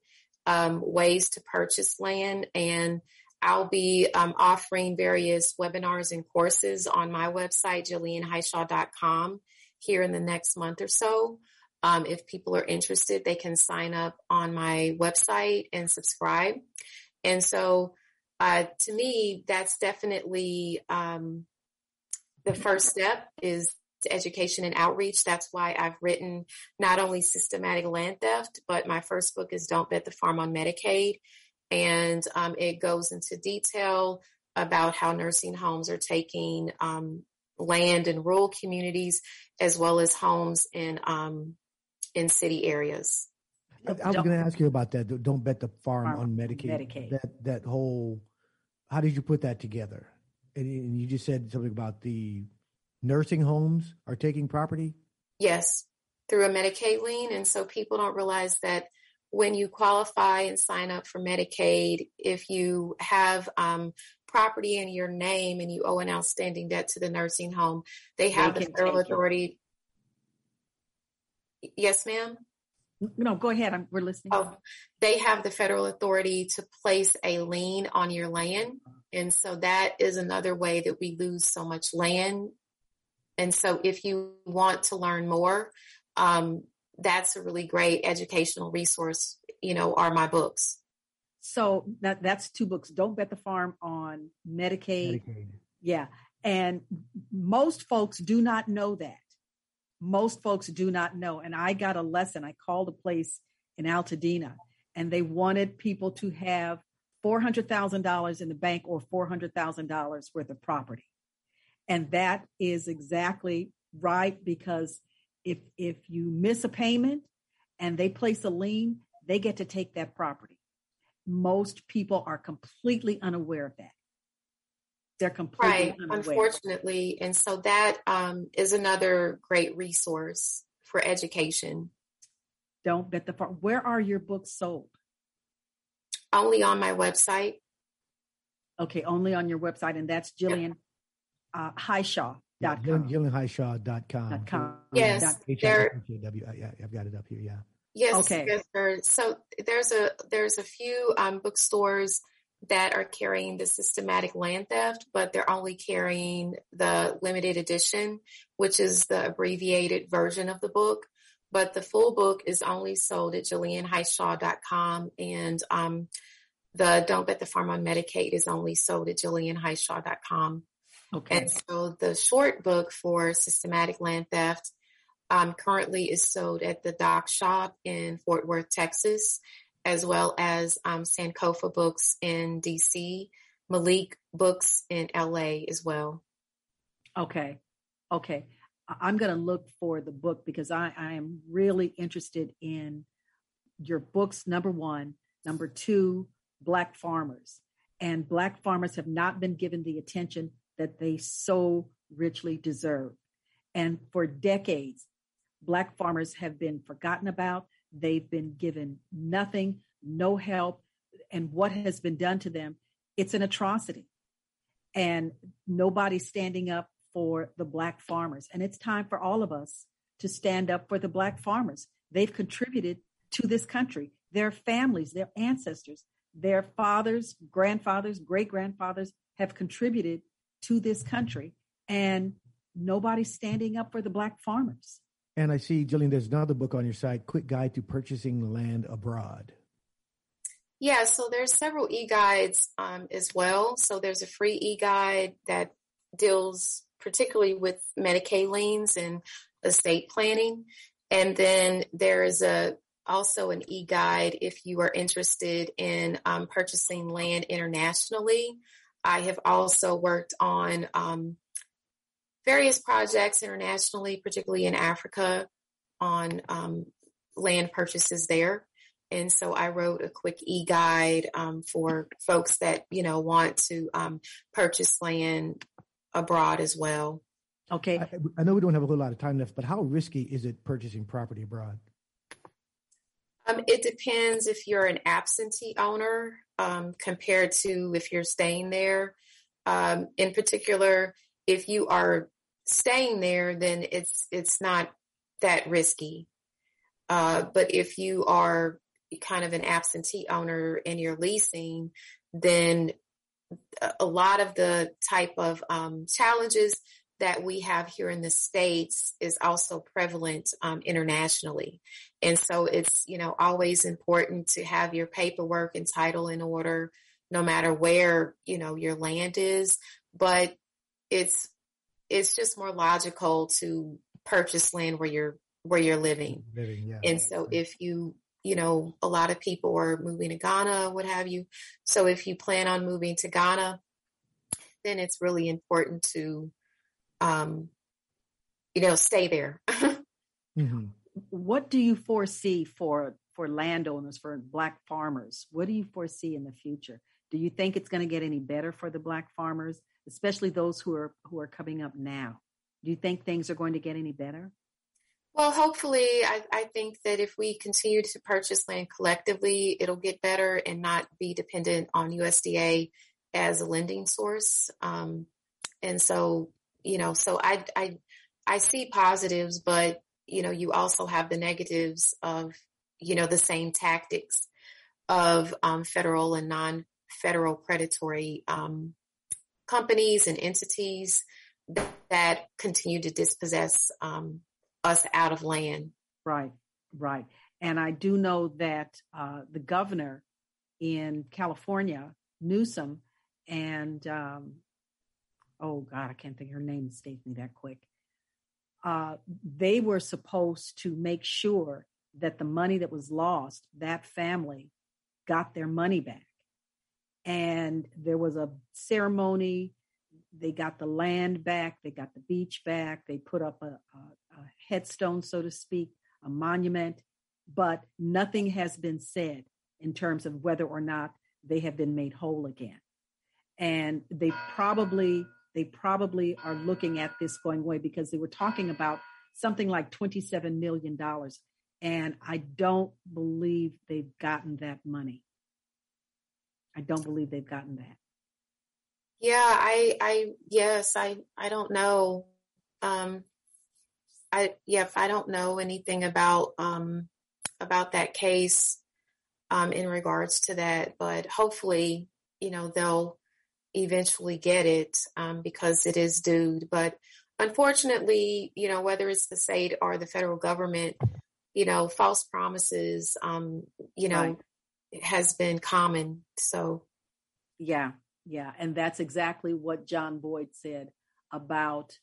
um, ways to purchase land. And I'll be um, offering various webinars and courses on my website, jillianhishaw.com, here in the next month or so. Um, if people are interested, they can sign up on my website and subscribe. And so, uh, to me, that's definitely um, the first step is education and outreach. That's why I've written not only systematic land theft, but my first book is Don't Bet the Farm on Medicaid. And um, it goes into detail about how nursing homes are taking um, land in rural communities as well as homes in um, in city areas. I, I was going to ask you about that. Don't bet the farm, farm on Medicaid. Medicaid. That that whole. How did you put that together? And, and you just said something about the nursing homes are taking property? Yes, through a Medicaid lien. And so people don't realize that when you qualify and sign up for Medicaid, if you have um, property in your name and you owe an outstanding debt to the nursing home, they have they the federal authority. It. Yes, ma'am. No, go ahead. I'm, we're listening. Oh, they have the federal authority to place a lien on your land. And so that is another way that we lose so much land and so if you want to learn more, um, that's a really great educational resource, you know, are my books. So that that's two books. Don't bet the farm on Medicaid. Medicaid. Yeah. And most folks do not know that. Most folks do not know. And I got a lesson. I called a place in Altadena and they wanted people to have $400,000 in the bank or $400,000 worth of property. And that is exactly right because if if you miss a payment and they place a lien, they get to take that property. Most people are completely unaware of that. They're completely right, unaware. unfortunately, and so that um, is another great resource for education. Don't bet the farm. Where are your books sold? Only on my website. Okay, only on your website, and that's Jillian uh, Hishaw.com. Yeah, JillianHishaw.com. .com. Yes. There, yeah, I've got it up here. Yeah. Yes. Okay. Yes, sir. So there's a there's a few um, bookstores that are carrying the systematic land theft, but they're only carrying the limited edition, which is the abbreviated version of the book. But the full book is only sold at JillianHishaw.com and um, the Don't Bet the Farm on Medicaid is only sold at JillianHishaw.com. Okay. And so the short book for systematic land theft um, currently is sold at the Doc Shop in Fort Worth, Texas, as well as um, Sankofa Books in DC, Malik Books in LA as well. Okay. Okay. I'm going to look for the book because I, I am really interested in your books, number one. Number two, Black farmers. And Black farmers have not been given the attention that they so richly deserve. And for decades, Black farmers have been forgotten about. They've been given nothing, no help. And what has been done to them, it's an atrocity. and nobody's standing up for the black farmers. And it's time for all of us to stand up for the black farmers. They've contributed to this country, their families, their ancestors, their fathers, grandfathers, great grandfathers have contributed to this country. And nobody's standing up for the black farmers. And I see, Jillian, there's another book on your site, Quick Guide to Purchasing Land Abroad. Yeah, so there's several e-guides um, as well. So there's a free e-guide that deals particularly with Medicaid liens and estate planning. And then there is a also an e-guide if you are interested in um, purchasing land internationally. I have also worked on um, various projects internationally, particularly in Africa, on um, land purchases there. And so I wrote a quick e-guide um, for folks that you know want to um, purchase land abroad as well. Okay. I, I, know we don't have a whole lot of time left, but how risky is it purchasing property abroad? Um, it depends if you're an absentee owner um, compared to if you're staying there. Um, in particular, if you are staying there, then it's it's not that risky. Uh, but if you are kind of an absentee owner and you're leasing, then a lot of the type of um, challenges that we have here in the states is also prevalent um, internationally and so it's you know always important to have your paperwork and title in order no matter where you know your land is but it's it's just more logical to purchase land where you're where you're living, living yeah. and so if you you know, a lot of people are moving to Ghana, what have you. So if you plan on moving to Ghana, then it's really important to, um, you know, stay there. mm-hmm. What do you foresee for for landowners, for black farmers? What do you foresee in the future? Do you think it's going to get any better for the black farmers, especially those who are who are coming up now? Do you think things are going to get any better? Well, hopefully, I, I, think that if we continue to purchase land collectively, it'll get better and not be dependent on USDA as a lending source. Um, and so, you know, so I, I, I see positives, but you know, you also have the negatives of, you know, the same tactics of um, federal and non-federal predatory um, companies and entities that, that, continue to dispossess um, us out of land. Right, right. And I do know that uh, the governor in California, Newsom, and um, oh God, I can't think her name escaped me that quick. Uh, they were supposed to make sure that the money that was lost, that family got their money back. And there was a ceremony. They got the land back. They got the beach back. They put up a, a, a headstone, so to speak, a monument, but nothing has been said in terms of whether or not they have been made whole again. And they probably they probably are looking at this going away because they were talking about something like $27 million. And I don't believe they've gotten that money. I don't believe they've gotten that. Yeah, I, I, yes, I, I don't know. Um, I yeah, I don't know anything about um, about that case um, in regards to that, but hopefully, you know, they'll eventually get it um, because it is due. But unfortunately, you know, whether it's the state or the federal government, you know, false promises, um, you know, right. has been common. So, yeah, yeah, and that's exactly what John Boyd said about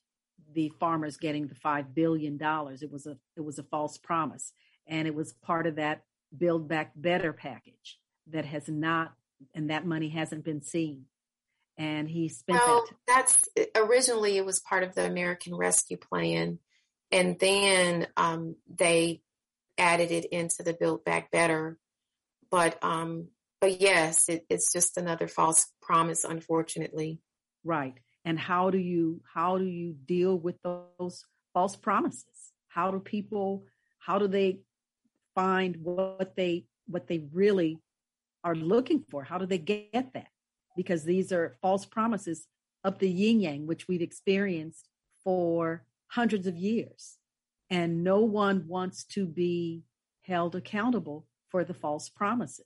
the farmers getting the five billion dollars. It was a it was a false promise, and it was part of that Build Back Better package that has not, and that money hasn't been seen. And he spent well, that. that's originally it was part of the American Rescue Plan, and then um, they added it into the Build Back Better. But um, but yes, it, it's just another false promise, unfortunately. Right and how do you how do you deal with those false promises how do people how do they find what they what they really are looking for how do they get that because these are false promises of the yin yang, which we've experienced for hundreds of years. And no one wants to be held accountable for the false promises.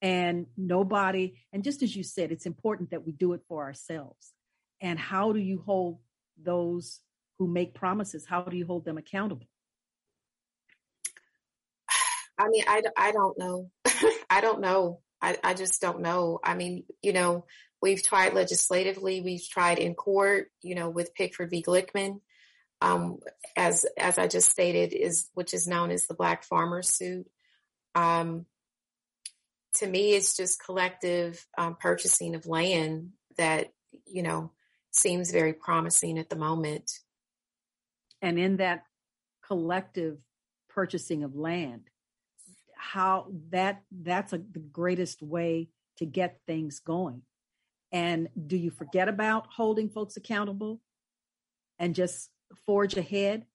And nobody, and just as you said, it's important that we do it for ourselves. And how do you hold those who make promises? How do you hold them accountable? I mean, I, I don't know. I don't know. I, I just don't know. I mean, you know, we've tried legislatively, we've tried in court, you know, with Pigford v. Glickman, um, as as I just stated, is which is known as the Black Farmer suit. Um, to me, it's just collective um, purchasing of land that you know seems very promising at the moment. And in that collective purchasing of land, how that that's a, the greatest way to get things going. And do you forget about holding folks accountable and just forge ahead,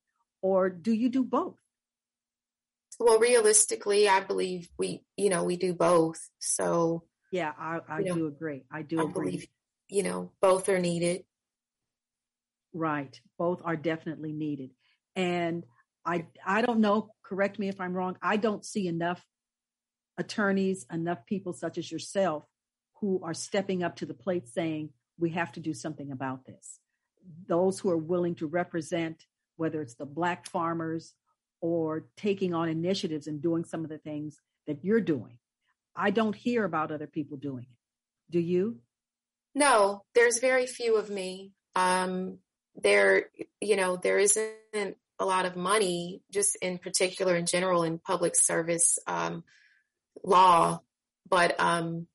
or do you do both? Well, realistically, I believe we, you know, we do both. So yeah, I, I do know, agree. I do I agree. Believe, you know, both are needed. Right, both are definitely needed, and I I don't know. Correct me if I'm wrong. I don't see enough attorneys, enough people such as yourself who are stepping up to the plate saying we have to do something about this. Those who are willing to represent, whether it's the black farmers or taking on initiatives and doing some of the things that you're doing. I don't hear about other people doing it. Do you? No, there's very few of me. Um, there, you know, there isn't a lot of money, just in particular, in general, in public service um, law, but um,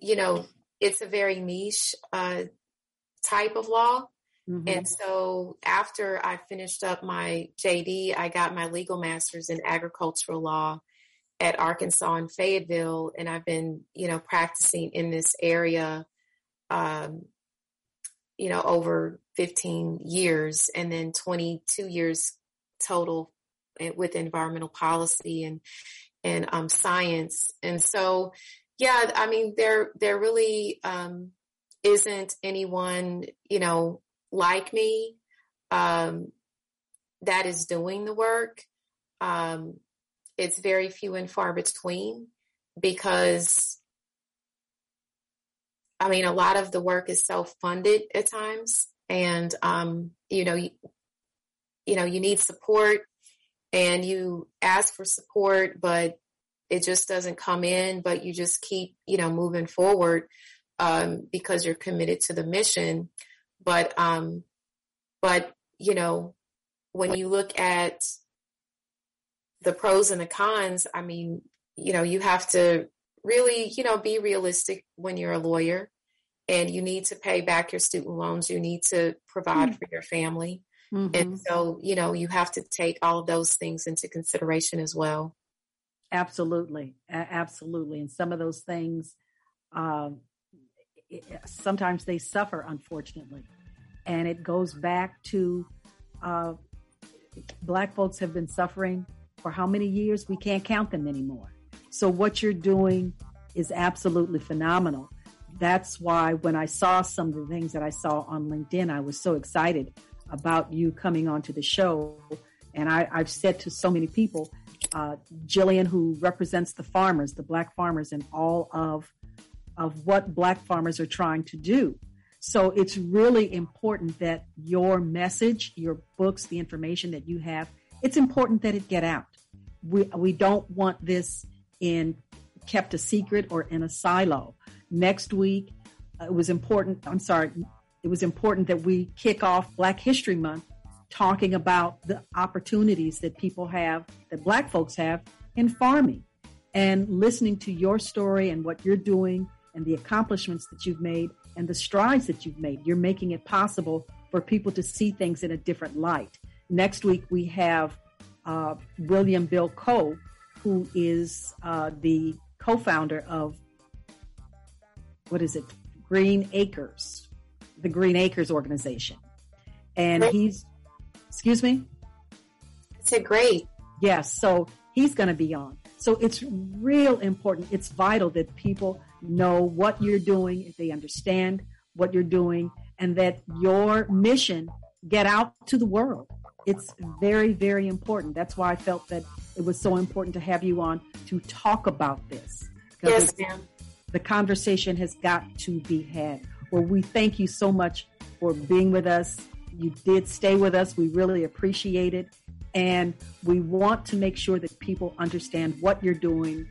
you know, it's a very niche uh, type of law. Mm-hmm. And so after I finished up my JD, I got my legal master's in agricultural law at Arkansas and Fayetteville. And I've been, you know, practicing in this area, um, you know, over 15 years and then 22 years total with environmental policy and, and um, science. And so, yeah, I mean, there, there really um, isn't anyone, you know, like me um, that is doing the work. Um, it's very few and far between because, I mean, a lot of the work is self-funded at times, and um, you know, you, you know, you need support, and you ask for support, but it just doesn't come in. But you just keep, you know, moving forward um, because you're committed to the mission. But, um, but, you know, when you look at the pros and the cons, I mean, you know, you have to really, you know, be realistic when you're a lawyer and you need to pay back your student loans. You need to provide mm-hmm. for your family. Mm-hmm. And so, you know, you have to take all of those things into consideration as well. Absolutely. Absolutely. And some of those things, um, sometimes they suffer, unfortunately. And it goes back to uh, Black folks have been suffering for how many years? We can't count them anymore. So, what you're doing is absolutely phenomenal. That's why when I saw some of the things that I saw on LinkedIn, I was so excited about you coming onto the show. And I, have said to so many people, uh, Jillian, who represents the farmers, the black farmers, and all of of what black farmers are trying to do. So it's really important that your message, your books, the information that you have, it's important that it get out. We, we don't want this in kept a secret or in a silo. Next week, uh, it was important. I'm sorry. It was important that we kick off Black History Month talking about the opportunities that people have, that Black folks have in farming and listening to your story and what you're doing and the accomplishments that you've made and the strides that you've made. You're making it possible for people to see things in a different light. Next week, we have uh, William Bill Coe, who is uh, the co founder of what is it? Green Acres, the Green Acres organization. And he's, excuse me? It's a great. Yes. So he's going to be on. So it's real important. It's vital that people know what you're doing, if they understand what you're doing and that your mission get out to the world. It's very, very important. That's why I felt that it was so important to have you on to talk about this. Yes, ma'am. The conversation has got to be had. Well, we thank you so much for being with us. You did stay with us. We really appreciate it. And we want to make sure that people understand what you're doing,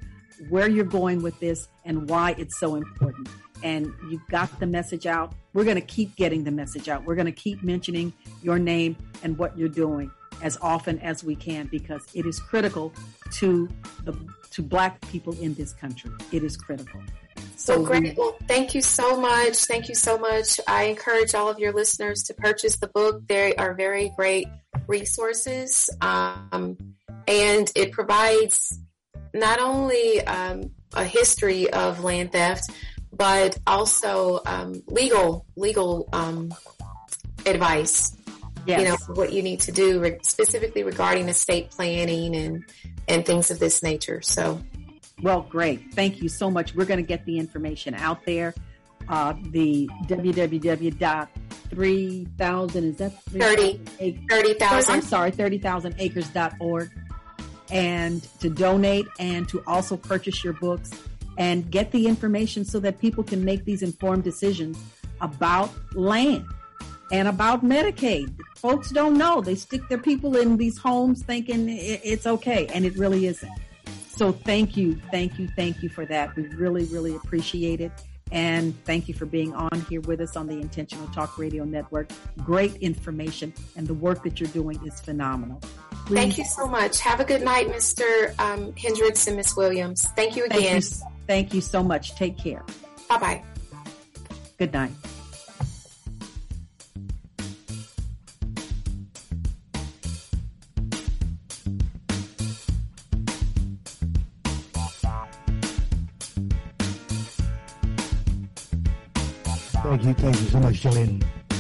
where you're going with this, and why it's so important. And you've got the message out. We're going to keep getting the message out. We're going to keep mentioning your name and what you're doing as often as we can because it is critical to the to black people in this country. It is critical. So great. Well, thank you so much. Thank you so much. I encourage all of your listeners to purchase the book. They are very great resources. Um, and it provides not only um, a history of land theft, but also um, legal legal um, advice. Yes. You know what you need to do re- specifically regarding estate planning and and things of this nature. So, well, great. Thank you so much. We're going to get the information out there. Uh, the www.3000 is that 30 30,000 I'm sorry 30,000acres.org and to donate and to also purchase your books and get the information so that people can make these informed decisions about land and about Medicaid. Folks don't know. They stick their people in these homes thinking it's okay, and it really isn't. So thank you, thank you, thank you for that. We really, really appreciate it. And thank you for being on here with us on the Intentional Talk Radio Network. Great information, and the work that you're doing is phenomenal. Please. Thank you so much. Have a good night, Mr. Um, Hendrix and Miss Williams. Thank you again. Thank you, thank you so much. Take care. Bye bye. Good night. Thank you, thank you so much, Jillian.